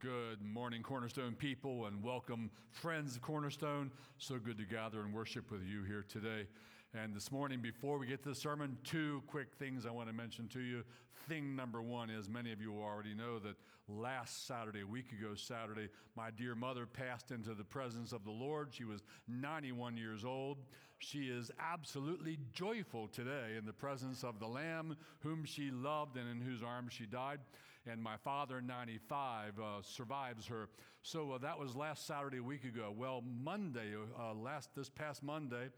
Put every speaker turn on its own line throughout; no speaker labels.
Good morning, Cornerstone people, and welcome, friends of Cornerstone. So good to gather and worship with you here today. And this morning, before we get to the sermon, two quick things I want to mention to you. Thing number one is many of you already know that last Saturday, a week ago Saturday, my dear mother passed into the presence of the Lord. She was 91 years old. She is absolutely joyful today in the presence of the Lamb, whom she loved and in whose arms she died. And my father, 95, uh, survives her. So uh, that was last Saturday, a week ago. Well, Monday, uh, last this past Monday,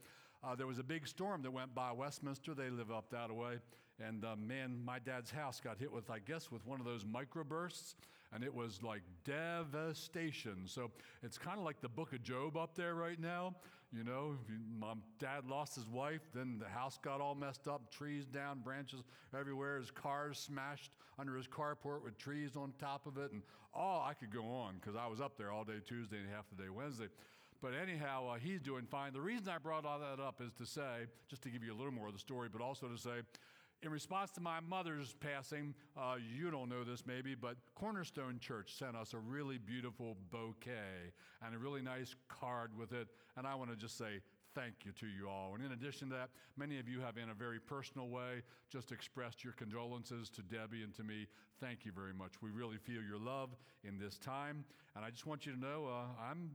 uh, there was a big storm that went by Westminster. They live up that way. And uh, man, my dad's house got hit with, I guess, with one of those microbursts, and it was like devastation. So it's kind of like the book of Job up there right now. You know, my dad lost his wife, then the house got all messed up, trees down, branches everywhere, his cars smashed under his carport with trees on top of it. And oh, I could go on because I was up there all day Tuesday and half the day Wednesday. But anyhow, uh, he's doing fine. The reason I brought all that up is to say, just to give you a little more of the story, but also to say, in response to my mother's passing, uh, you don't know this maybe, but Cornerstone Church sent us a really beautiful bouquet and a really nice card with it. And I want to just say thank you to you all. And in addition to that, many of you have, in a very personal way, just expressed your condolences to Debbie and to me. Thank you very much. We really feel your love in this time. And I just want you to know uh, I'm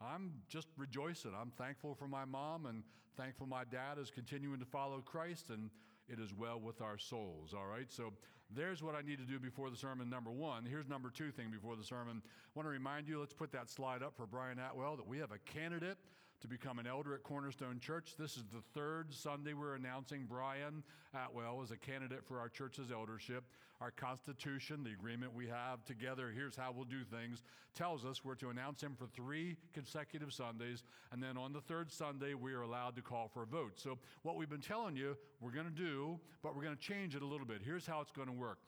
I'm just rejoicing. I'm thankful for my mom and thankful my dad is continuing to follow Christ and it is well with our souls. All right. So there's what I need to do before the sermon. Number one. Here's number two thing before the sermon. I want to remind you, let's put that slide up for Brian Atwell, that we have a candidate to become an elder at Cornerstone Church. This is the third Sunday we're announcing Brian Atwell as a candidate for our church's eldership. Our Constitution, the agreement we have together, here's how we'll do things, tells us we're to announce him for three consecutive Sundays. And then on the third Sunday, we are allowed to call for a vote. So what we've been telling you, we're going to do but we're going to change it a little bit. Here's how it's going to work.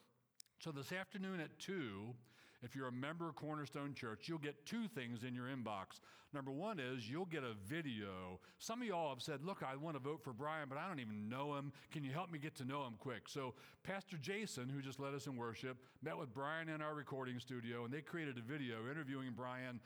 So, this afternoon at 2, if you're a member of Cornerstone Church, you'll get two things in your inbox. Number one is you'll get a video. Some of y'all have said, Look, I want to vote for Brian, but I don't even know him. Can you help me get to know him quick? So, Pastor Jason, who just led us in worship, met with Brian in our recording studio, and they created a video interviewing Brian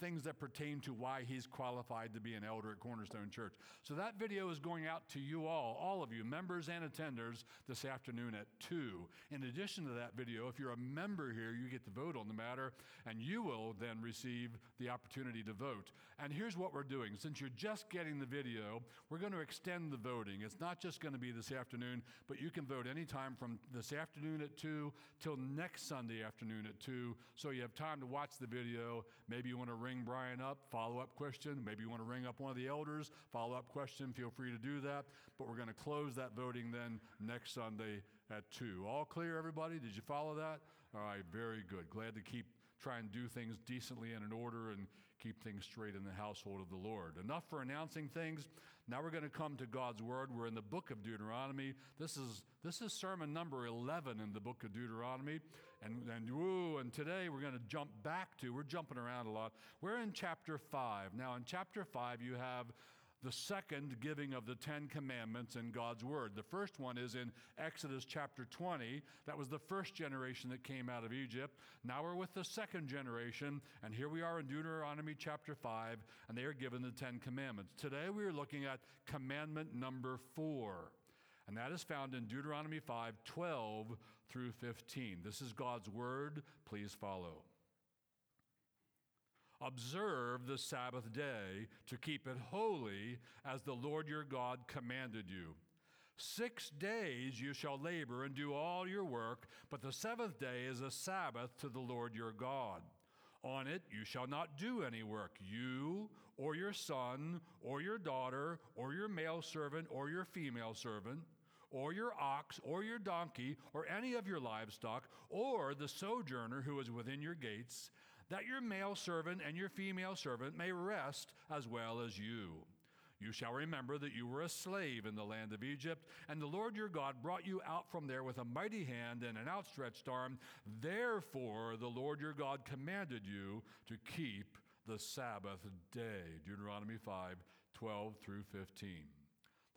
things that pertain to why he's qualified to be an elder at Cornerstone Church. So that video is going out to you all, all of you, members and attenders, this afternoon at 2. In addition to that video, if you're a member here, you get to vote on the matter, and you will then receive the opportunity to vote. And here's what we're doing. Since you're just getting the video, we're going to extend the voting. It's not just going to be this afternoon, but you can vote anytime from this afternoon at 2 till next Sunday afternoon at 2. So you have time to watch the video. Maybe you want to ring Brian up, follow up question. Maybe you want to ring up one of the elders, follow up question. Feel free to do that. But we're going to close that voting then next Sunday at 2. All clear, everybody? Did you follow that? All right, very good. Glad to keep try and do things decently and in order and keep things straight in the household of the Lord. Enough for announcing things. Now we're going to come to God's word. We're in the book of Deuteronomy. This is this is sermon number 11 in the book of Deuteronomy. And and woo, and today we're going to jump back to we're jumping around a lot. We're in chapter 5. Now in chapter 5 you have the second giving of the Ten Commandments in God's Word. The first one is in Exodus chapter 20. That was the first generation that came out of Egypt. Now we're with the second generation, and here we are in Deuteronomy chapter 5, and they are given the Ten Commandments. Today we are looking at commandment number four. And that is found in Deuteronomy 5 12 through 15. This is God's word. Please follow. Observe the Sabbath day to keep it holy as the Lord your God commanded you. Six days you shall labor and do all your work, but the seventh day is a Sabbath to the Lord your God. On it you shall not do any work, you or your son or your daughter or your male servant or your female servant or your ox, or your donkey, or any of your livestock, or the sojourner who is within your gates, that your male servant and your female servant may rest as well as you. You shall remember that you were a slave in the land of Egypt, and the Lord your God brought you out from there with a mighty hand and an outstretched arm. Therefore, the Lord your God commanded you to keep the Sabbath day. Deuteronomy 5 12 through 15.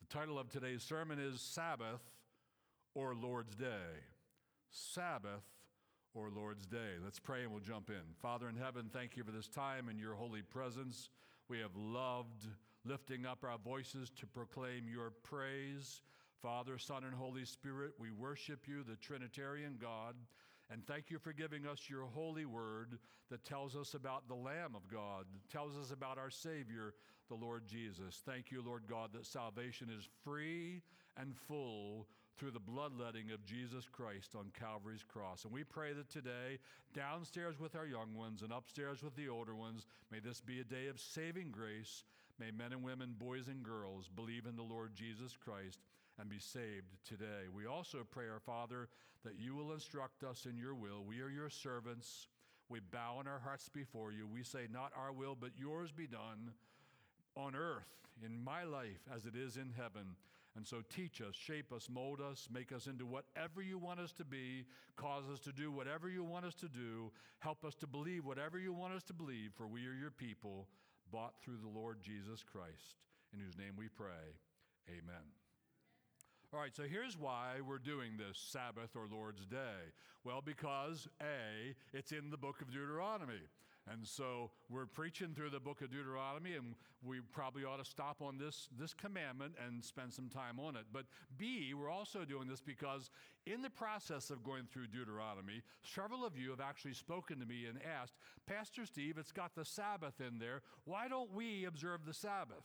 The title of today's sermon is Sabbath or Lord's Day. Sabbath or Lord's Day. Let's pray and we'll jump in. Father in heaven, thank you for this time and your holy presence. We have loved lifting up our voices to proclaim your praise. Father, Son, and Holy Spirit, we worship you, the Trinitarian God, and thank you for giving us your holy word that tells us about the Lamb of God, tells us about our Savior, the Lord Jesus. Thank you, Lord God, that salvation is free and full through the bloodletting of Jesus Christ on Calvary's cross. And we pray that today, downstairs with our young ones and upstairs with the older ones, may this be a day of saving grace. May men and women, boys and girls, believe in the Lord Jesus Christ and be saved today. We also pray, our Father, that you will instruct us in your will. We are your servants. We bow in our hearts before you. We say, Not our will, but yours be done on earth, in my life, as it is in heaven. And so teach us, shape us, mold us, make us into whatever you want us to be, cause us to do whatever you want us to do, help us to believe whatever you want us to believe, for we are your people, bought through the Lord Jesus Christ, in whose name we pray. Amen. All right, so here's why we're doing this Sabbath or Lord's Day. Well, because A, it's in the book of Deuteronomy. And so we're preaching through the book of Deuteronomy, and we probably ought to stop on this, this commandment and spend some time on it. But B, we're also doing this because in the process of going through Deuteronomy, several of you have actually spoken to me and asked, Pastor Steve, it's got the Sabbath in there. Why don't we observe the Sabbath?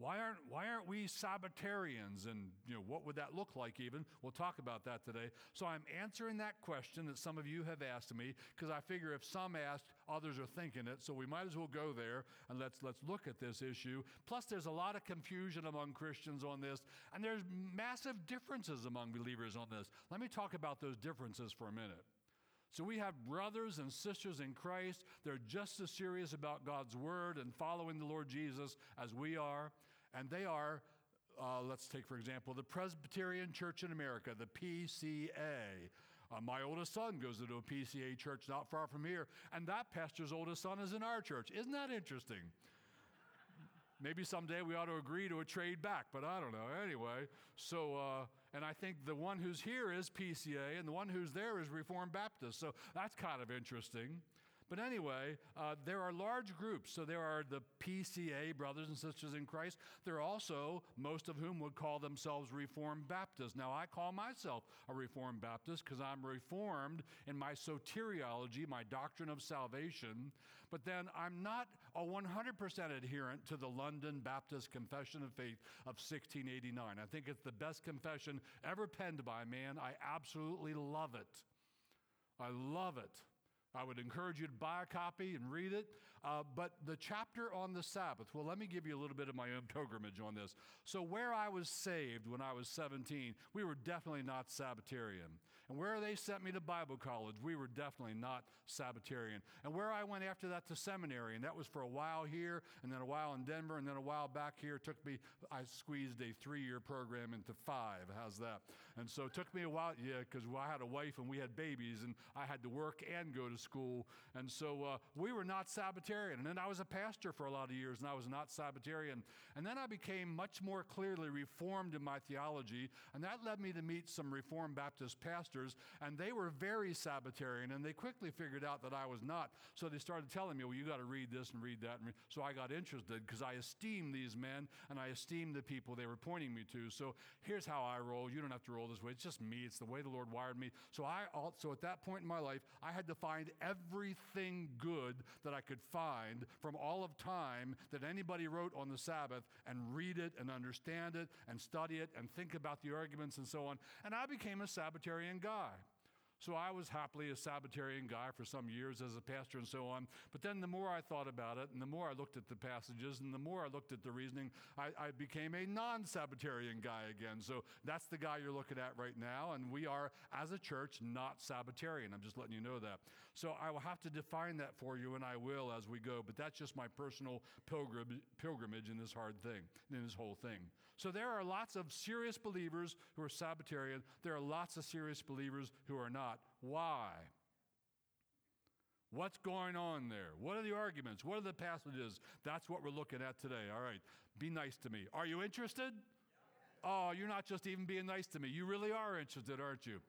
Why aren't, why aren't we Sabbatarians? And you know, what would that look like even? We'll talk about that today. So I'm answering that question that some of you have asked me because I figure if some asked, others are thinking it. So we might as well go there and let's, let's look at this issue. Plus, there's a lot of confusion among Christians on this, and there's massive differences among believers on this. Let me talk about those differences for a minute. So we have brothers and sisters in Christ. They're just as serious about God's word and following the Lord Jesus as we are and they are, uh, let's take for example, the Presbyterian Church in America, the PCA. Uh, my oldest son goes to a PCA church not far from here, and that pastor's oldest son is in our church. Isn't that interesting? Maybe someday we ought to agree to a trade back, but I don't know. Anyway, so, uh, and I think the one who's here is PCA, and the one who's there is Reformed Baptist. So that's kind of interesting. But anyway, uh, there are large groups. So there are the PCA, brothers and sisters in Christ. There are also, most of whom would call themselves Reformed Baptists. Now, I call myself a Reformed Baptist because I'm Reformed in my soteriology, my doctrine of salvation. But then I'm not a 100% adherent to the London Baptist Confession of Faith of 1689. I think it's the best confession ever penned by man. I absolutely love it. I love it. I would encourage you to buy a copy and read it. Uh, but the chapter on the Sabbath, well, let me give you a little bit of my own pilgrimage on this. So, where I was saved when I was 17, we were definitely not Sabbatarian. And where they sent me to Bible college, we were definitely not Sabbatarian. And where I went after that to seminary, and that was for a while here, and then a while in Denver, and then a while back here, it took me, I squeezed a three year program into five. How's that? And so it took me a while, yeah, because I had a wife and we had babies, and I had to work and go to school. And so uh, we were not Sabbatarian. And then I was a pastor for a lot of years, and I was not Sabbatarian. And then I became much more clearly reformed in my theology, and that led me to meet some Reformed Baptist pastors pastors, and they were very Sabbatarian, and they quickly figured out that I was not. So they started telling me, well, you got to read this and read that. And so I got interested because I esteem these men and I esteem the people they were pointing me to. So here's how I roll. You don't have to roll this way. It's just me. It's the way the Lord wired me. So I so at that point in my life, I had to find everything good that I could find from all of time that anybody wrote on the Sabbath and read it and understand it and study it and think about the arguments and so on. And I became a Sabbatarian guy. So I was happily a Sabbatarian guy for some years as a pastor and so on. But then the more I thought about it, and the more I looked at the passages, and the more I looked at the reasoning, I, I became a non Sabbatarian guy again. So that's the guy you're looking at right now. And we are, as a church, not Sabbatarian. I'm just letting you know that. So I will have to define that for you, and I will as we go. But that's just my personal pilgrim, pilgrimage in this hard thing, in this whole thing. So there are lots of serious believers who are Sabbatarian. There are lots of serious believers who are not. Why? What's going on there? What are the arguments? What are the passages? That's what we're looking at today. All right. Be nice to me. Are you interested? Oh, you're not just even being nice to me. You really are interested, aren't you?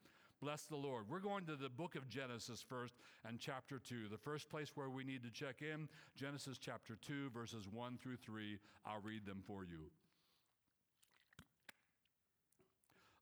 Bless the Lord. We're going to the book of Genesis first and chapter 2. The first place where we need to check in, Genesis chapter 2, verses 1 through 3. I'll read them for you.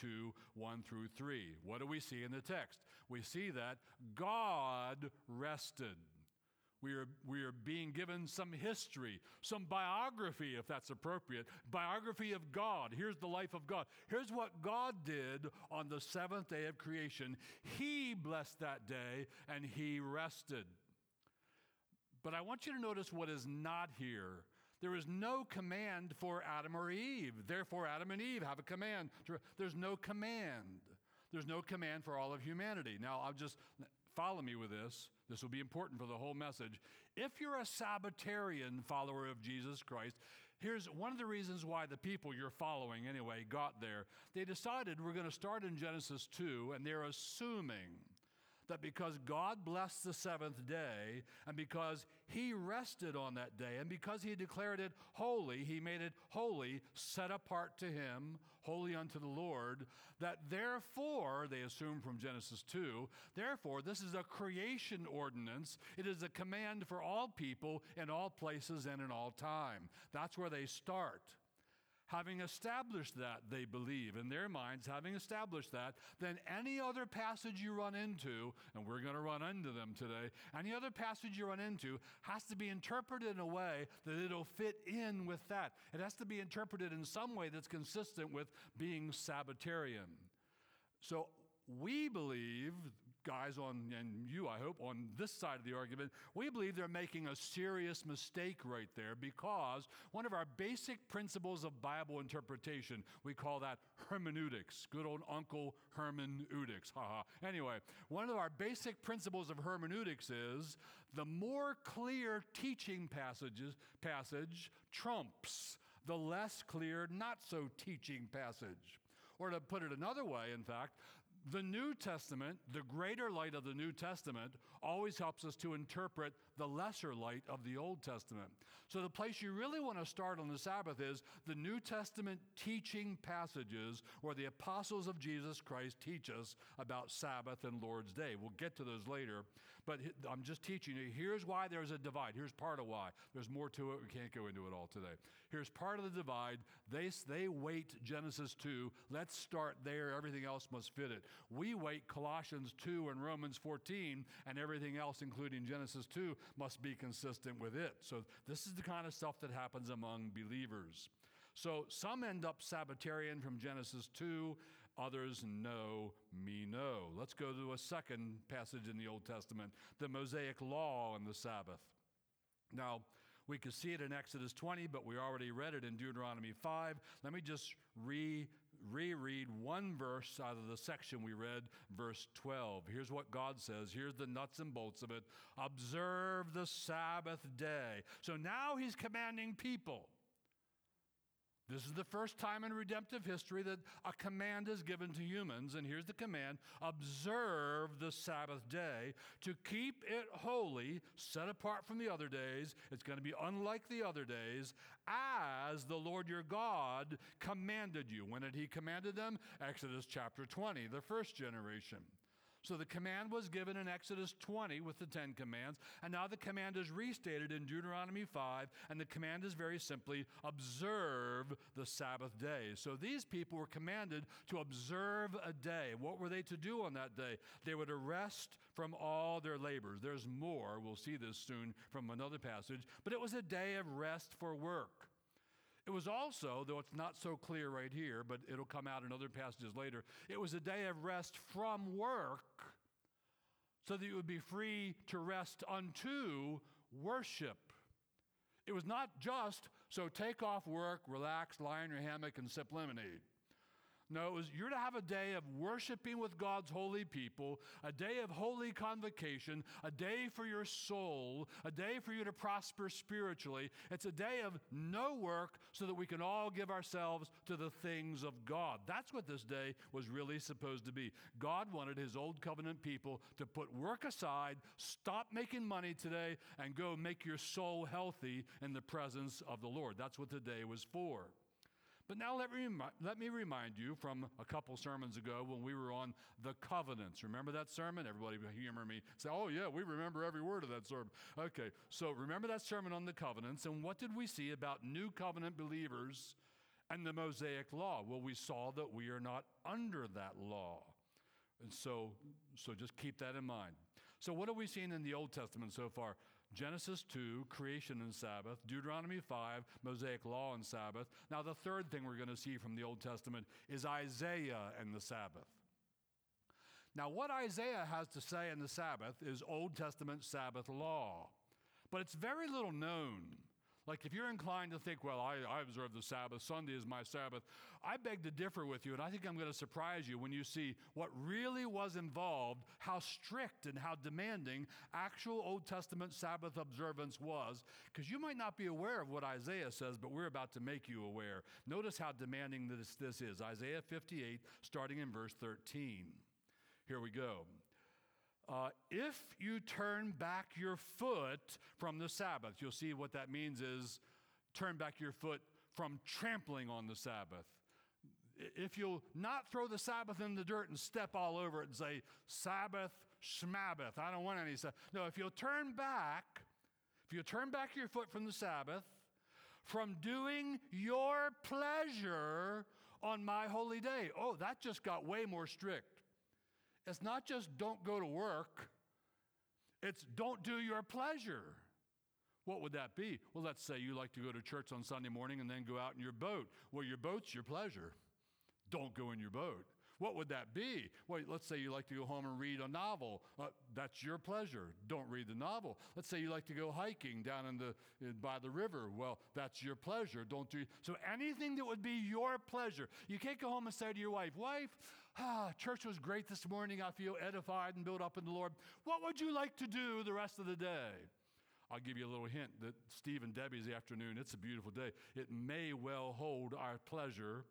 2 1 through 3. What do we see in the text? We see that God rested. We are, we are being given some history, some biography, if that's appropriate. Biography of God. Here's the life of God. Here's what God did on the seventh day of creation. He blessed that day and he rested. But I want you to notice what is not here. There is no command for Adam or Eve. Therefore, Adam and Eve have a command. There's no command. There's no command for all of humanity. Now, I'll just follow me with this. This will be important for the whole message. If you're a Sabbatarian follower of Jesus Christ, here's one of the reasons why the people you're following, anyway, got there. They decided we're going to start in Genesis 2, and they're assuming that because God blessed the seventh day, and because He rested on that day, and because He declared it holy, He made it holy, set apart to Him, holy unto the Lord, that therefore, they assume from Genesis 2, therefore, this is a creation ordinance. It is a command for all people in all places and in all time. That's where they start. Having established that, they believe in their minds, having established that, then any other passage you run into, and we're going to run into them today, any other passage you run into has to be interpreted in a way that it'll fit in with that. It has to be interpreted in some way that's consistent with being Sabbatarian. So we believe, guys on, and you, I hope, on this side of the argument, we believe they're making a serious mistake right there because one of our basic principles of Bible interpretation, we call that hermeneutics. Good old Uncle hermeneutics. Haha. anyway, one of our basic principles of hermeneutics is the more clear teaching passages, passage trumps the less clear, not so teaching passage. Or to put it another way, in fact, the New Testament, the greater light of the New Testament, always helps us to interpret the lesser light of the Old Testament. So, the place you really want to start on the Sabbath is the New Testament teaching passages where the apostles of Jesus Christ teach us about Sabbath and Lord's Day. We'll get to those later, but I'm just teaching you. Here's why there's a divide. Here's part of why. There's more to it. We can't go into it all today. Here's part of the divide. They, they weight Genesis 2. Let's start there. Everything else must fit it. We weight Colossians 2 and Romans 14, and everything else, including Genesis 2, must be consistent with it. So, this is the kind of stuff that happens among believers. So, some end up Sabbatarian from Genesis 2, others know me know. Let's go to a second passage in the Old Testament the Mosaic Law and the Sabbath. Now, we could see it in Exodus 20, but we already read it in Deuteronomy 5. Let me just re reread one verse out of the section we read, verse 12. Here's what God says. Here's the nuts and bolts of it. Observe the Sabbath day. So now he's commanding people this is the first time in redemptive history that a command is given to humans, and here's the command observe the Sabbath day to keep it holy, set apart from the other days. It's going to be unlike the other days, as the Lord your God commanded you. When did He commanded them? Exodus chapter 20, the first generation. So the command was given in Exodus 20 with the Ten Commands, and now the command is restated in Deuteronomy 5, and the command is very simply observe the Sabbath day. So these people were commanded to observe a day. What were they to do on that day? They were to rest from all their labors. There's more. We'll see this soon from another passage, but it was a day of rest for work. It was also, though it's not so clear right here, but it'll come out in other passages later, it was a day of rest from work so that you would be free to rest unto worship. It was not just so take off work, relax, lie in your hammock, and sip lemonade. No, it was you're to have a day of worshiping with God's holy people, a day of holy convocation, a day for your soul, a day for you to prosper spiritually. It's a day of no work so that we can all give ourselves to the things of God. That's what this day was really supposed to be. God wanted his old covenant people to put work aside, stop making money today, and go make your soul healthy in the presence of the Lord. That's what the day was for. But now let me, let me remind you from a couple sermons ago when we were on the covenants. Remember that sermon? Everybody humor me. Say, oh, yeah, we remember every word of that sermon. Okay, so remember that sermon on the covenants. And what did we see about new covenant believers and the Mosaic law? Well, we saw that we are not under that law. And so, so just keep that in mind. So, what have we seen in the Old Testament so far? Genesis 2, creation and Sabbath, Deuteronomy 5, Mosaic law and Sabbath. Now, the third thing we're going to see from the Old Testament is Isaiah and the Sabbath. Now, what Isaiah has to say in the Sabbath is Old Testament Sabbath law, but it's very little known. Like, if you're inclined to think, well, I, I, observe the Sabbath, Sunday is my Sabbath, I beg to differ with you, and I think I'm going to surprise you when you see what really was involved, how strict and how demanding actual Old Testament Sabbath observance was, because you might not be aware of what Isaiah says, but we're about to make you aware. Notice how demanding this, this is Isaiah 58, starting in verse 13. Here we go. Uh, if you turn back your foot from the Sabbath, you'll see what that means is turn back your foot from trampling on the Sabbath. If you'll not throw the Sabbath in the dirt and step all over it and say, Sabbath, Shmabbath, I don't want any Sabbath. No, if you'll turn back, if you turn back your foot from the Sabbath, from doing your pleasure on my holy day. Oh, that just got way more strict. It's not just don't go to work, it's don't do your pleasure. What would that be? Well, let's say you like to go to church on Sunday morning and then go out in your boat. Well, your boat's your pleasure. Don't go in your boat. What would that be? Well, let's say you like to go home and read a novel. Uh, that's your pleasure. Don't read the novel. Let's say you like to go hiking down in the in, by the river. Well, that's your pleasure. Don't do so. Anything that would be your pleasure. You can't go home and say to your wife, "Wife, ah, church was great this morning. I feel edified and built up in the Lord. What would you like to do the rest of the day?" I'll give you a little hint that Steve and Debbie's afternoon, it's a beautiful day. It may well hold our pleasure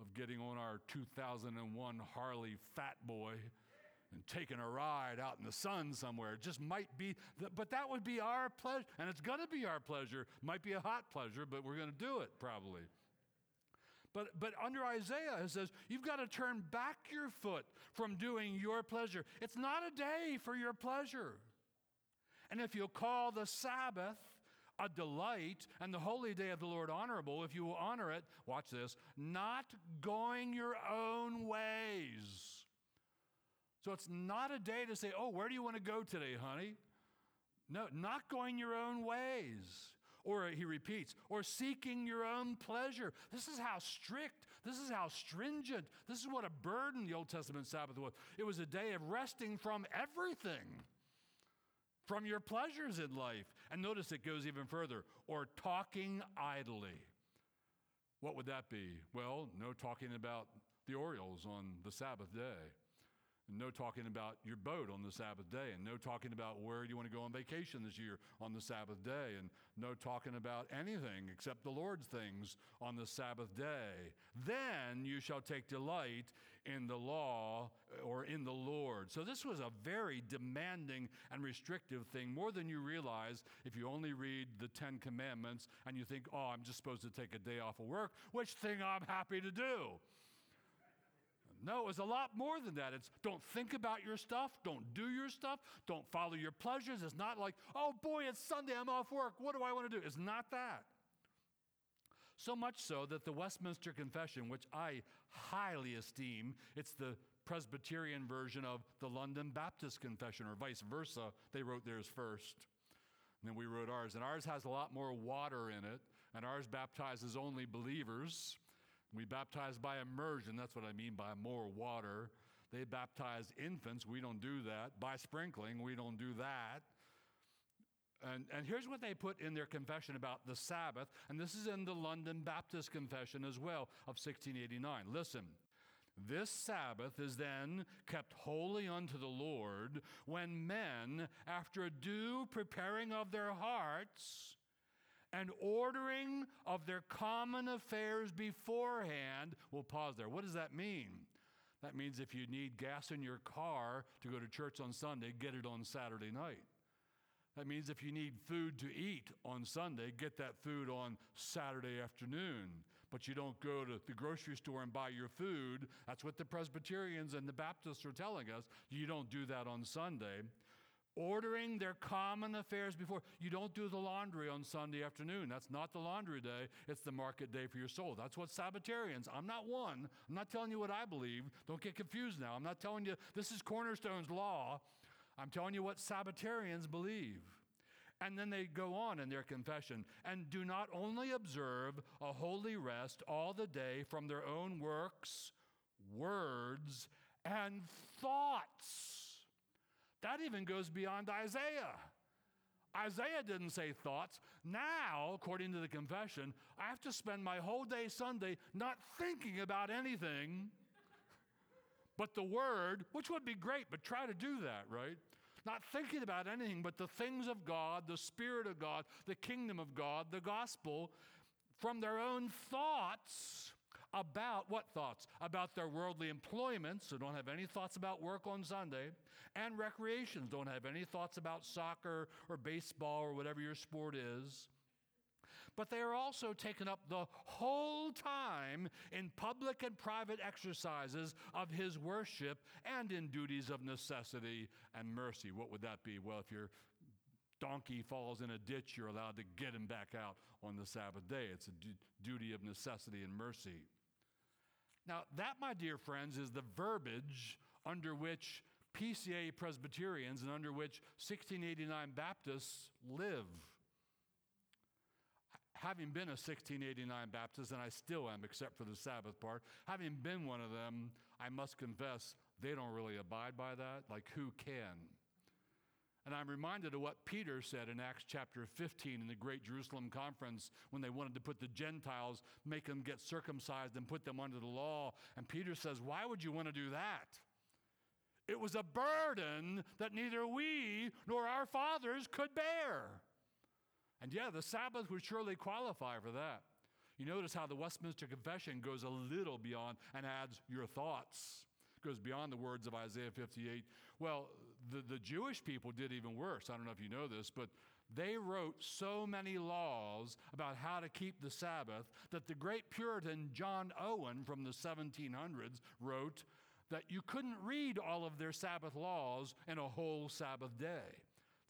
of getting on our 2001 Harley Fat Boy and taking a ride out in the sun somewhere. It just might be, but that would be our pleasure. And it's going to be our pleasure. Might be a hot pleasure, but we're going to do it probably. But, but under Isaiah, it says, you've got to turn back your foot from doing your pleasure. It's not a day for your pleasure. And if you'll call the Sabbath a delight and the holy day of the Lord honorable, if you will honor it, watch this, not going your own ways. So it's not a day to say, oh, where do you want to go today, honey? No, not going your own ways. Or he repeats, or seeking your own pleasure. This is how strict, this is how stringent, this is what a burden the Old Testament Sabbath was. It was a day of resting from everything from your pleasures in life. And notice it goes even further or talking idly. What would that be? Well, no talking about the Orioles on the Sabbath day no talking about your boat on the Sabbath day, and no talking about where you want to go on vacation this year on the Sabbath day, and no talking about anything except the Lord's things on the Sabbath day. Then you shall take delight in the law or in the Lord. So this was a very demanding and restrictive thing, more than you realize if you only read the Ten Commandments and you think, oh, I'm just supposed to take a day off of work, which thing I'm happy to do. No, it's a lot more than that. It's don't think about your stuff, don't do your stuff, don't follow your pleasures. It's not like, oh boy, it's Sunday, I'm off work. What do I want to do? It's not that. So much so that the Westminster Confession, which I highly esteem, it's the Presbyterian version of the London Baptist Confession, or vice versa. They wrote theirs first. And then we wrote ours. And ours has a lot more water in it, and ours baptizes only believers. We baptize by immersion. That's what I mean by more water. They baptize infants. We don't do that. By sprinkling, we don't do that. And, and here's what they put in their confession about the Sabbath, and this is in the London Baptist Confession as well of 1689. Listen. This Sabbath is then kept holy unto the Lord when men, after a due preparing of their hearts and ordering of their common affairs beforehand, We'll pause there. What does that mean? That means if you need gas in your car to go to church on Sunday, get it on Saturday night. That means if you need food to eat on Sunday, get that food on Saturday afternoon. But you don't go to the grocery store and buy your food. That's what the Presbyterians and the Baptists are telling us. You don't do that on Sunday. Ordering their common affairs before. You don't do the laundry on Sunday afternoon. That's not the laundry day, it's the market day for your soul. That's what Sabbatarians, I'm not one. I'm not telling you what I believe. Don't get confused now. I'm not telling you this is Cornerstone's law. I'm telling you what Sabbatarians believe. And then they go on in their confession and do not only observe a holy rest all the day from their own works, words, and thoughts. That even goes beyond Isaiah. Isaiah didn't say thoughts. Now, according to the confession, I have to spend my whole day Sunday not thinking about anything but the word, which would be great, but try to do that, right? Not thinking about anything but the things of God, the Spirit of God, the kingdom of God, the gospel, from their own thoughts about what thoughts? About their worldly employments, so don't have any thoughts about work on Sunday, and recreations, don't have any thoughts about soccer or baseball or whatever your sport is but they are also taken up the whole time in public and private exercises of his worship and in duties of necessity and mercy. What would that be? Well, if your donkey falls in a ditch, you're allowed to get him back out on the Sabbath day. It's a du- duty of necessity and mercy. Now, that, my dear friends, is the verbiage under which PCA Presbyterians and under which 1689 Baptists live having been a 1689 Baptist, and I still am, except for the Sabbath part, having been one of them, I must confess they don't really abide by that. Like, who can? And I'm reminded of what Peter said in Acts chapter 15 in the Great Jerusalem Conference when they wanted to put the Gentiles, make them get circumcised and put them under the law. And Peter says, Why would you want to do that? It was a burden that neither we nor our fathers could bear. And yeah, the Sabbath would surely qualify for that. You notice how the Westminster Confession goes a little beyond and adds your thoughts, goes beyond the words of Isaiah 58. Well, the, the Jewish people did even worse. I don't know if you know this, but they wrote so many laws about how to keep the Sabbath that the great Puritan John Owen from the 1700s wrote that you couldn't read all of their Sabbath laws in a whole Sabbath day.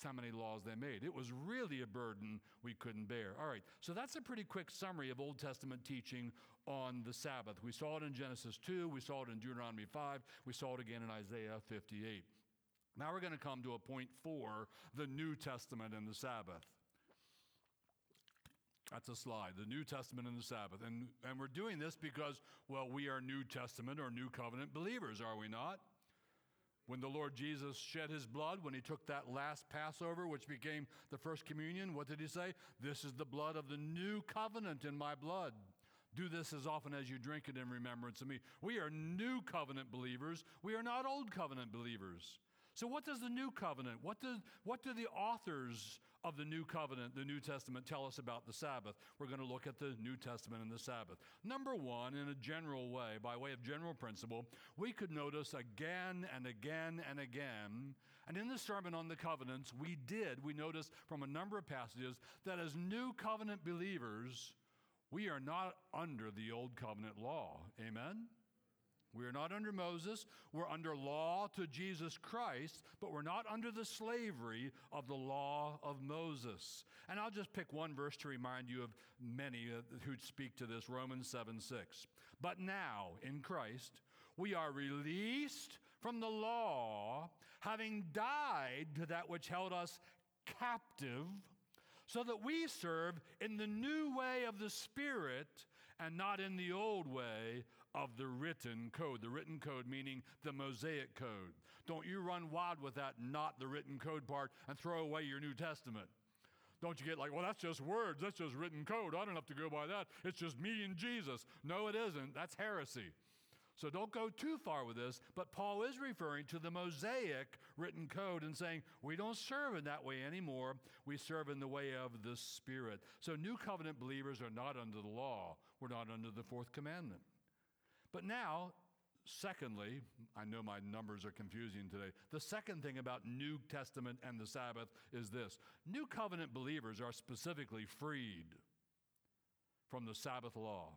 That's how many laws they made. It was really a burden we couldn't bear. All right, so that's a pretty quick summary of Old Testament teaching on the Sabbath. We saw it in Genesis 2, we saw it in Deuteronomy 5, we saw it again in Isaiah 58. Now we're going to come to a point four the New Testament and the Sabbath. That's a slide, the New Testament and the Sabbath. And, and we're doing this because, well, we are New Testament or New Covenant believers, are we not? When the Lord Jesus shed his blood, when he took that last Passover, which became the first communion, what did he say? This is the blood of the new covenant in my blood. Do this as often as you drink it in remembrance of me. We are new covenant believers. We are not old covenant believers. So, what does the new covenant, what do, what do the authors of the new covenant, the New Testament, tell us about the Sabbath? We're going to look at the New Testament and the Sabbath. Number one, in a general way, by way of general principle, we could notice again and again and again, and in the Sermon on the Covenants, we did, we noticed from a number of passages that as new covenant believers, we are not under the old covenant law. Amen? We are not under Moses. We're under law to Jesus Christ, but we're not under the slavery of the law of Moses. And I'll just pick one verse to remind you of many uh, who speak to this Romans 7 6. But now, in Christ, we are released from the law, having died to that which held us captive, so that we serve in the new way of the Spirit and not in the old way of the written code. The written code meaning the Mosaic code. Don't you run wild with that, not the written code part, and throw away your New Testament. Don't you get like, well, that's just words, that's just written code. I don't have to go by that. It's just me and Jesus. No, it isn't. That's heresy. So don't go too far with this, but Paul is referring to the Mosaic written code and saying we don't serve in that way anymore. We serve in the way of the Spirit. So new covenant believers are not under the law, we're not under the fourth commandment. But now, secondly, I know my numbers are confusing today. The second thing about New Testament and the Sabbath is this New covenant believers are specifically freed from the Sabbath law.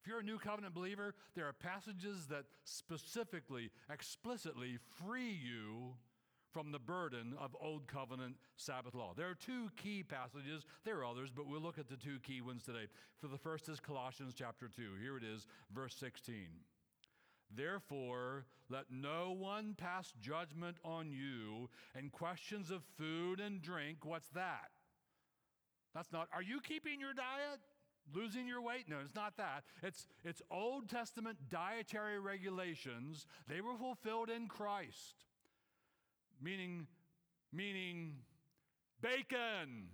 If you're a new covenant believer, there are passages that specifically, explicitly free you from the burden of old covenant Sabbath law. There are two key passages. There are others, but we'll look at the two key ones today. For the first is Colossians chapter 2. Here it is, verse 16. Therefore, let no one pass judgment on you in questions of food and drink. What's that? That's not, are you keeping your diet? losing your weight? No, it's not that. It's, it's Old Testament dietary regulations. They were fulfilled in Christ, meaning, meaning bacon,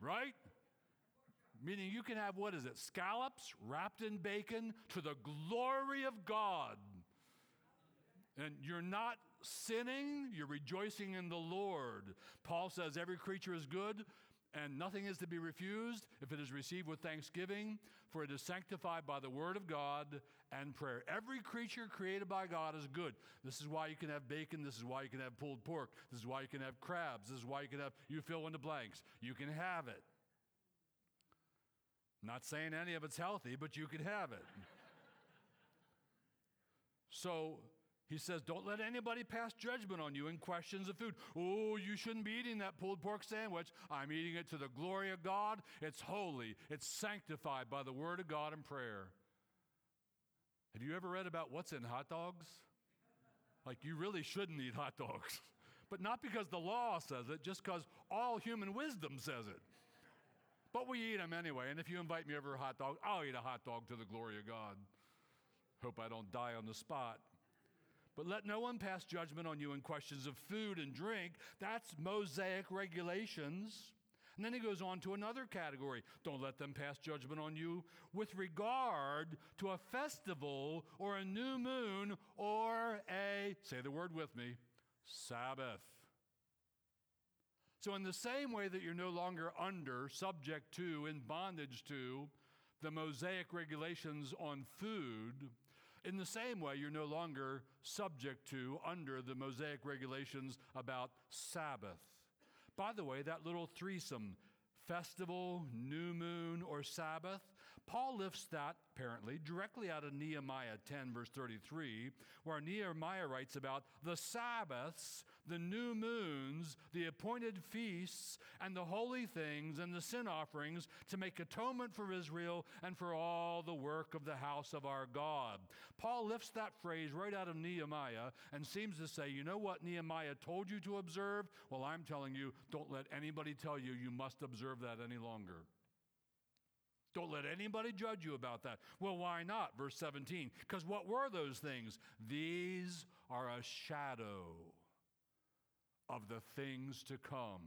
right? Meaning you can have, what is it, scallops wrapped in bacon to the glory of God. And you're not sinning, you're rejoicing in the Lord. Paul says every creature is good and nothing is to be refused if it is received with thanksgiving, for it is sanctified by the word of God and prayer. Every creature created by God is good. This is why you can have bacon. This is why you can have pulled pork. This is why you can have crabs. This is why you can have, you fill in the blanks. You can have it. Not saying any of it's healthy, but you can have it. so he says, Don't let anybody pass judgment on you in questions of food. Oh, you shouldn't be eating that pulled pork sandwich. I'm eating it to the glory of God. It's holy, it's sanctified by the word of God and prayer. Have you ever read about what's in hot dogs? Like, you really shouldn't eat hot dogs. but not because the law says it, just because all human wisdom says it. But we eat them anyway. And if you invite me over a hot dog, I'll eat a hot dog to the glory of God. Hope I don't die on the spot. But let no one pass judgment on you in questions of food and drink. That's Mosaic regulations. And then he goes on to another category. Don't let them pass judgment on you with regard to a festival or a new moon or a, say the word with me, Sabbath. So, in the same way that you're no longer under, subject to, in bondage to the Mosaic regulations on food, in the same way, you're no longer subject to, under the Mosaic regulations about Sabbath. By the way, that little threesome, festival, new moon, or Sabbath, Paul lifts that, apparently, directly out of Nehemiah 10, verse 33, where Nehemiah writes about the Sabbaths, the new moons, the appointed feasts, and the holy things and the sin offerings to make atonement for Israel and for all the work of the house of our God. Paul lifts that phrase right out of Nehemiah and seems to say, you know what Nehemiah told you to observe? Well, I'm telling you, don't let anybody tell you you must observe that any longer. Don't let anybody judge you about that. Well, why not? Verse 17. Because what were those things? These are a shadow of the things to come,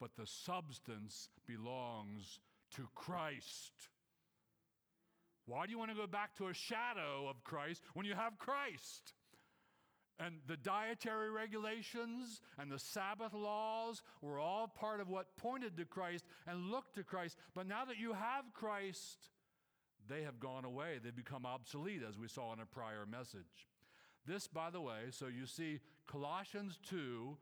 but the substance belongs to Christ. Why do you want to go back to a shadow of Christ when you have Christ? And the dietary regulations and the Sabbath laws were all part of what pointed to Christ and looked to Christ. But now that you have Christ, they have gone away. They've become obsolete, as we saw in a prior message. This, by the way, so you see Colossians 2,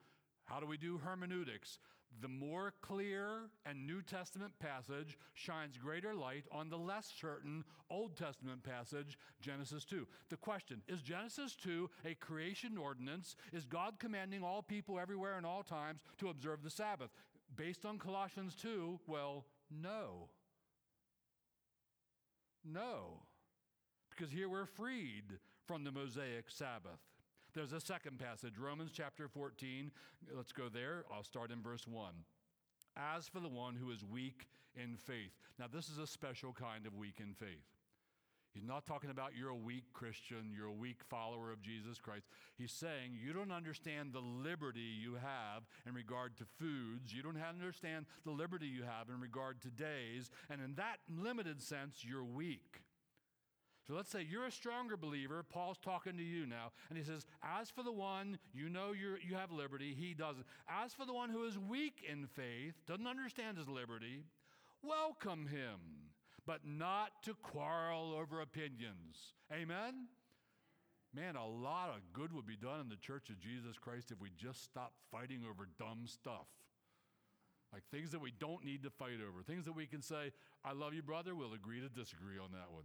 how do we do hermeneutics? The more clear and New Testament passage shines greater light on the less certain Old Testament passage, Genesis 2. The question is Genesis 2 a creation ordinance? Is God commanding all people everywhere and all times to observe the Sabbath? Based on Colossians 2, well, no. No. Because here we're freed from the Mosaic Sabbath. There's a second passage, Romans chapter 14. Let's go there. I'll start in verse 1. As for the one who is weak in faith. Now, this is a special kind of weak in faith. He's not talking about you're a weak Christian, you're a weak follower of Jesus Christ. He's saying you don't understand the liberty you have in regard to foods. You don't understand the liberty you have in regard to days. And in that limited sense, you're weak. So let's say you're a stronger believer. Paul's talking to you now. And he says, As for the one, you know you you have liberty, he doesn't. As for the one who is weak in faith, doesn't understand his liberty, welcome him but not to quarrel over opinions. Amen? Man, a lot of good would be done in the church of Jesus Christ if we just stopped fighting over dumb stuff. Like things that we don't need to fight over, things that we can say, I love you, brother, we'll agree to disagree on that one.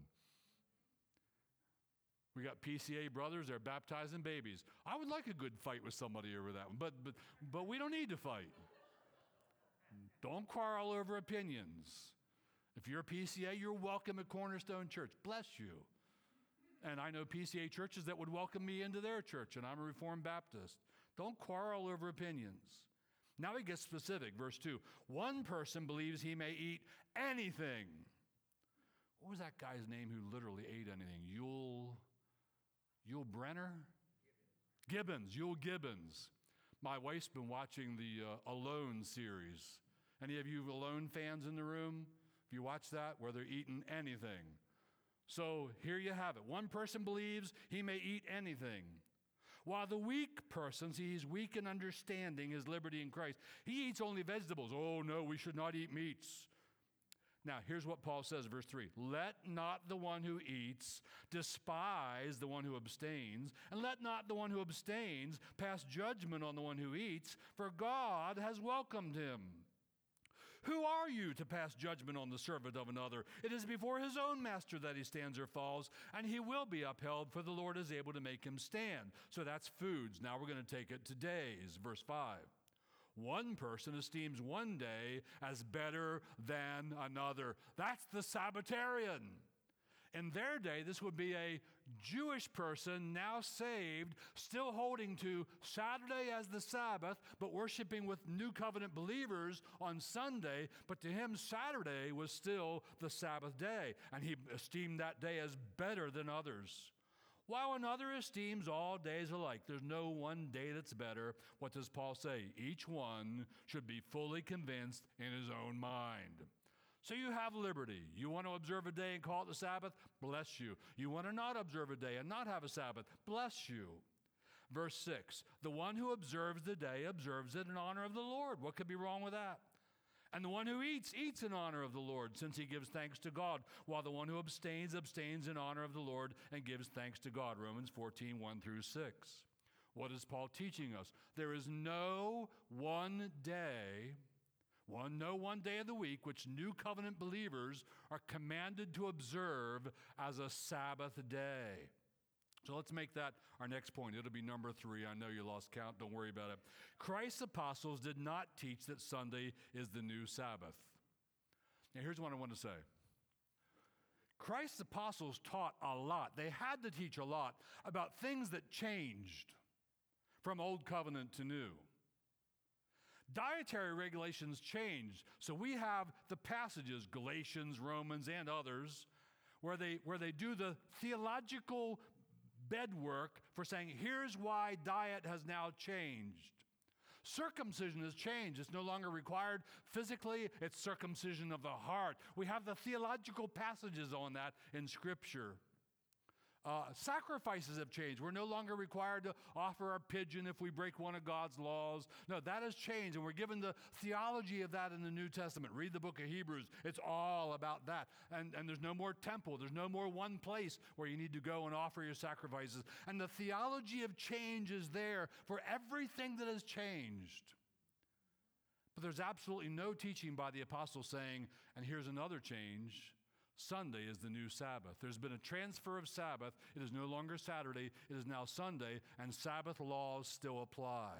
We got PCA brothers, they're baptizing babies. I would like a good fight with somebody over that one, but, but, but we don't need to fight. Don't quarrel over opinions. If you're a PCA, you're welcome at Cornerstone Church. Bless you. And I know PCA churches that would welcome me into their church, and I'm a Reformed Baptist. Don't quarrel over opinions. Now he gets specific. Verse 2 One person believes he may eat anything. What was that guy's name who literally ate anything? Yule, Yul Brynner? Gibbons, Euell Gibbons. My wife's been watching the uh, Alone series. Any of you Alone fans in the room? If you watch that, where they're eating anything. So here you have it. One person believes he may eat anything. While the weak person, see, he's weak in understanding his liberty in Christ. He eats only vegetables. Oh, no, we should not eat meats. Now, here's what Paul says, verse 3 Let not the one who eats despise the one who abstains, and let not the one who abstains pass judgment on the one who eats, for God has welcomed him. Who are you to pass judgment on the servant of another? It is before his own master that he stands or falls, and he will be upheld, for the Lord is able to make him stand. So that's foods. Now we're going to take it to days. Verse 5. One person esteems one day as better than another. That's the Sabbatarian. In their day, this would be a Jewish person now saved, still holding to Saturday as the Sabbath, but worshiping with new covenant believers on Sunday. But to him, Saturday was still the Sabbath day, and he esteemed that day as better than others. While another esteems all days alike, there's no one day that's better. What does Paul say? Each one should be fully convinced in his own mind. So you have liberty. You want to observe a day and call it the Sabbath? Bless you. You want to not observe a day and not have a Sabbath? Bless you. Verse 6 The one who observes the day observes it in honor of the Lord. What could be wrong with that? And the one who eats, eats in honor of the Lord, since he gives thanks to God, while the one who abstains, abstains in honor of the Lord and gives thanks to God. Romans 14, 1 through 6. What is Paul teaching us? There is no one day one, no one day of the week which new covenant believers are commanded to observe as a Sabbath day. So let's make that our next point. It'll be number three. I know you lost count. Don't worry about it. Christ's apostles did not teach that Sunday is the new Sabbath. Now, here's what I want to say Christ's apostles taught a lot. They had to teach a lot about things that changed from old covenant to new. Dietary regulations changed. So we have the passages, Galatians, Romans, and others, where they, where they do the theological bedwork for saying, here's why diet has now changed. Circumcision has changed. It's no longer required physically, it's circumcision of the heart. We have the theological passages on that in Scripture. Uh, sacrifices have changed. We're no longer required to offer our pigeon if we break one of God's laws. No, that has changed, and we're given the theology of that in the New Testament. Read the book of Hebrews, it's all about that. And, and there's no more temple, there's no more one place where you need to go and offer your sacrifices. And the theology of change is there for everything that has changed. But there's absolutely no teaching by the apostle saying, and here's another change Sunday is the new Sabbath. There's been a transfer of Sabbath. It is no longer Saturday, it is now Sunday, and Sabbath laws still apply.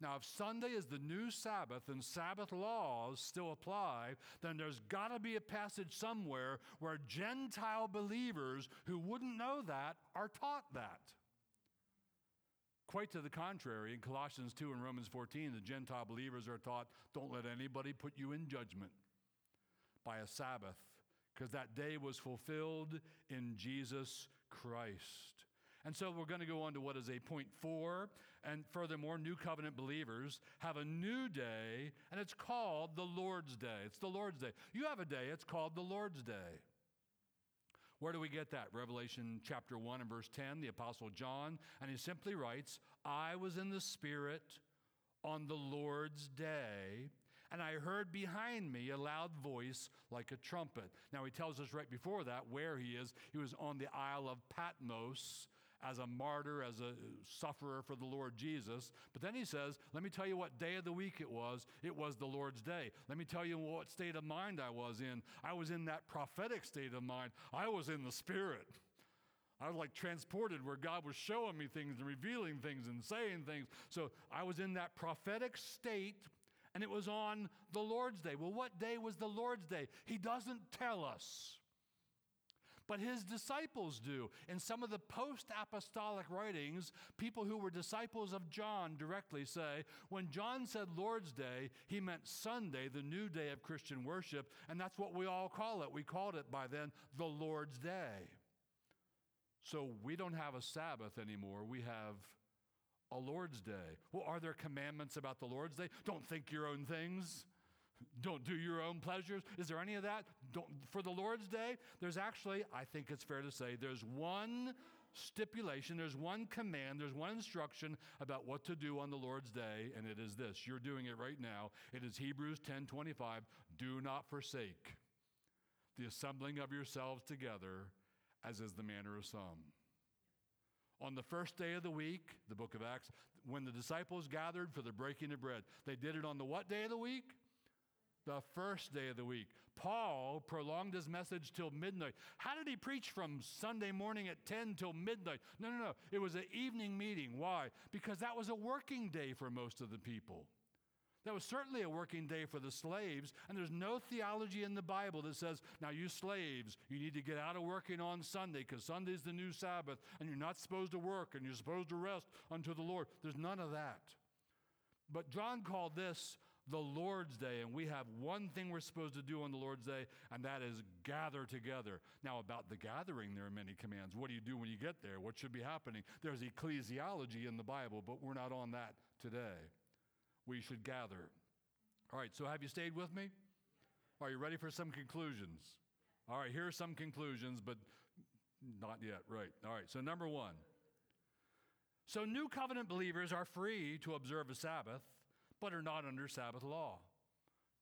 Now, if Sunday is the new Sabbath and Sabbath laws still apply, then there's got to be a passage somewhere where Gentile believers who wouldn't know that are taught that. Quite to the contrary, in Colossians 2 and Romans 14, the Gentile believers are taught don't let anybody put you in judgment by a Sabbath because that day was fulfilled in Jesus Christ. And so we're going to go on to what is a point four. And furthermore, new covenant believers have a new day, and it's called the Lord's Day. It's the Lord's Day. You have a day, it's called the Lord's Day. Where do we get that? Revelation chapter 1 and verse 10, the Apostle John, and he simply writes, I was in the Spirit on the Lord's day, and I heard behind me a loud voice like a trumpet. Now, he tells us right before that where he is. He was on the Isle of Patmos as a martyr, as a sufferer for the Lord Jesus. But then he says, Let me tell you what day of the week it was. It was the Lord's day. Let me tell you what state of mind I was in. I was in that prophetic state of mind, I was in the Spirit. I was like transported where God was showing me things and revealing things and saying things. So I was in that prophetic state and it was on the Lord's day. Well, what day was the Lord's day? He doesn't tell us but his disciples do. In some of the post apostolic writings, people who were disciples of John directly say, when John said Lord's Day, he meant Sunday, the new day of Christian worship, and that's what we all call it. We called it by then the Lord's Day. So we don't have a Sabbath anymore, we have a Lord's Day. Well, are there commandments about the Lord's Day? Don't think your own things. Don't do your own pleasures. Is there any of that? Don't, for the Lord's Day, there's actually, I think it's fair to say, there's one stipulation, there's one command, there's one instruction about what to do on the Lord's Day, and it is this. You're doing it right now. It is Hebrews 10 25. Do not forsake the assembling of yourselves together, as is the manner of some. On the first day of the week, the book of Acts, when the disciples gathered for the breaking of bread, they did it on the what day of the week? the first day of the week. Paul prolonged his message till midnight. How did he preach from Sunday morning at 10 till midnight? No, no, no. It was an evening meeting. Why? Because that was a working day for most of the people. That was certainly a working day for the slaves, and there's no theology in the Bible that says, now you slaves, you need to get out of working on Sunday because Sunday's the new Sabbath, and you're not supposed to work and you're supposed to rest unto the Lord. There's none of that. But John called this the Lord's Day, and we have one thing we're supposed to do on the Lord's Day, and that is gather together. Now, about the gathering, there are many commands. What do you do when you get there? What should be happening? There's ecclesiology in the Bible, but we're not on that today. We should gather. All right, so have you stayed with me? Are you ready for some conclusions? All right, here are some conclusions, but not yet, right. All right, so number one. So, new covenant believers are free to observe a Sabbath but are not under Sabbath law.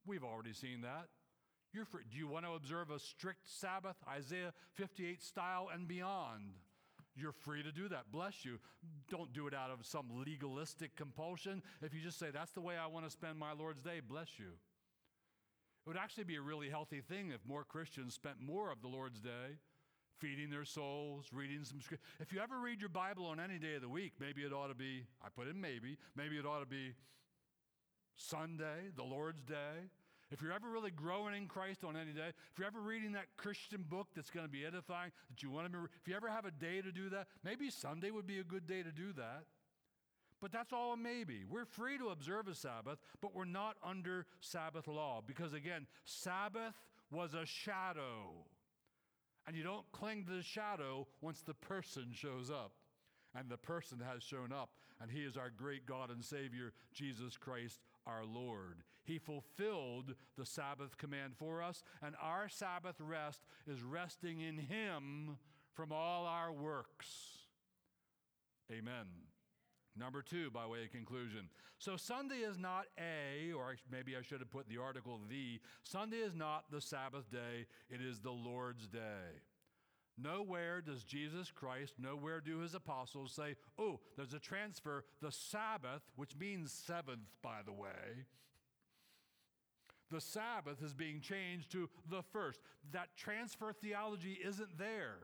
We've already seen that. You're free. Do you want to observe a strict Sabbath, Isaiah 58 style and beyond? You're free to do that. Bless you. Don't do it out of some legalistic compulsion. If you just say, that's the way I want to spend my Lord's day, bless you. It would actually be a really healthy thing if more Christians spent more of the Lord's day feeding their souls, reading some scripture. If you ever read your Bible on any day of the week, maybe it ought to be, I put in maybe, maybe it ought to be Sunday, the Lord's Day, if you're ever really growing in Christ on any day, if you're ever reading that Christian book that's going to be edifying, that you want to, be, if you ever have a day to do that, maybe Sunday would be a good day to do that. But that's all a maybe. We're free to observe a Sabbath, but we're not under Sabbath law because, again, Sabbath was a shadow. And you don't cling to the shadow once the person shows up. And the person has shown up, and he is our great God and Savior, Jesus Christ our Lord. He fulfilled the Sabbath command for us, and our Sabbath rest is resting in Him from all our works. Amen. Number two, by way of conclusion. So, Sunday is not a, or maybe I should have put the article the, Sunday is not the Sabbath day, it is the Lord's day. Nowhere does Jesus Christ, nowhere do his apostles say, oh, there's a transfer. The Sabbath, which means seventh, by the way, the Sabbath is being changed to the first. That transfer theology isn't there.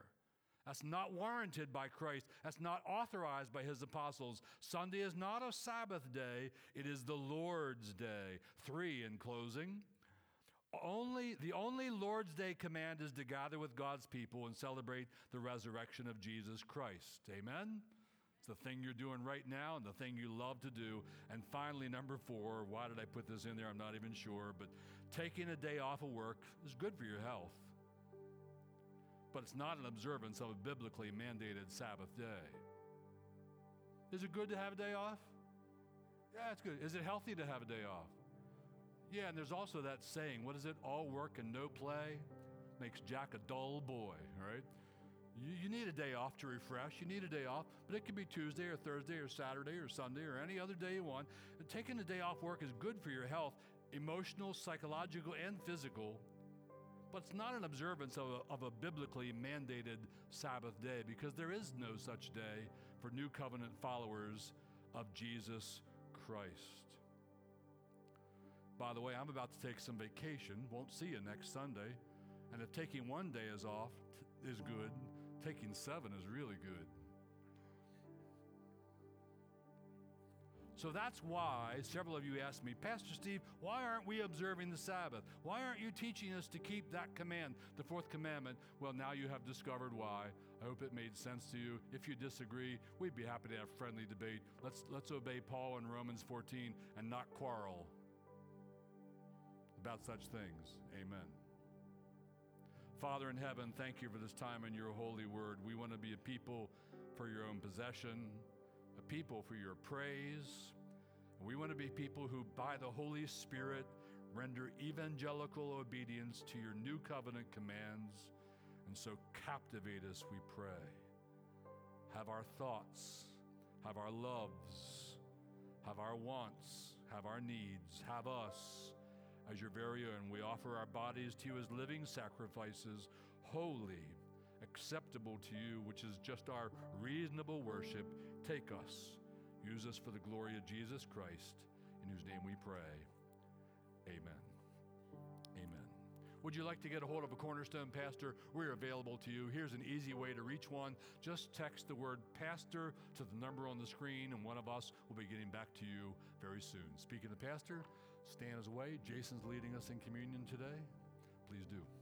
That's not warranted by Christ. That's not authorized by his apostles. Sunday is not a Sabbath day, it is the Lord's day. Three in closing. Only the only Lord's Day command is to gather with God's people and celebrate the resurrection of Jesus Christ. Amen. The thing you're doing right now and the thing you love to do. And finally, number four, why did I put this in there? I'm not even sure, but taking a day off of work is good for your health. but it's not an observance of a biblically mandated Sabbath day. Is it good to have a day off? Yeah, it's good. Is it healthy to have a day off? Yeah, and there's also that saying, what is it? All work and no play makes Jack a dull boy, right? You, you need a day off to refresh. You need a day off, but it could be Tuesday or Thursday or Saturday or Sunday or any other day you want. Taking a day off work is good for your health, emotional, psychological, and physical. But it's not an observance of a, of a biblically mandated Sabbath day because there is no such day for new covenant followers of Jesus Christ. By the way, I'm about to take some vacation. Won't see you next Sunday. And if taking one day is off is good, taking seven is really good. So that's why several of you asked me, Pastor Steve, why aren't we observing the Sabbath? Why aren't you teaching us to keep that command, the fourth commandment? Well, now you have discovered why. I hope it made sense to you. If you disagree, we'd be happy to have a friendly debate. Let's, let's obey Paul in Romans 14 and not quarrel about such things. Amen. Father in heaven, thank you for this time in your holy word. We want to be a people for your own possession, a people for your praise. We want to be people who, by the Holy Spirit, render evangelical obedience to your new covenant commands. And so captivate us, we pray. Have our thoughts, have our loves, have our wants, have our needs, have us as your very own. We offer our bodies to you as living sacrifices, holy, acceptable to you, which is just our reasonable worship. Take us, use us for the glory of Jesus Christ, in whose name we pray. Amen. Amen. Would you like to get a hold of a cornerstone pastor? We're available to you. Here's an easy way to reach one. Just text the word pastor to the number on the screen, and one of us will be getting back to you very soon. Speaking of the pastor, stand as away. Jason's leading us in communion today. Please do.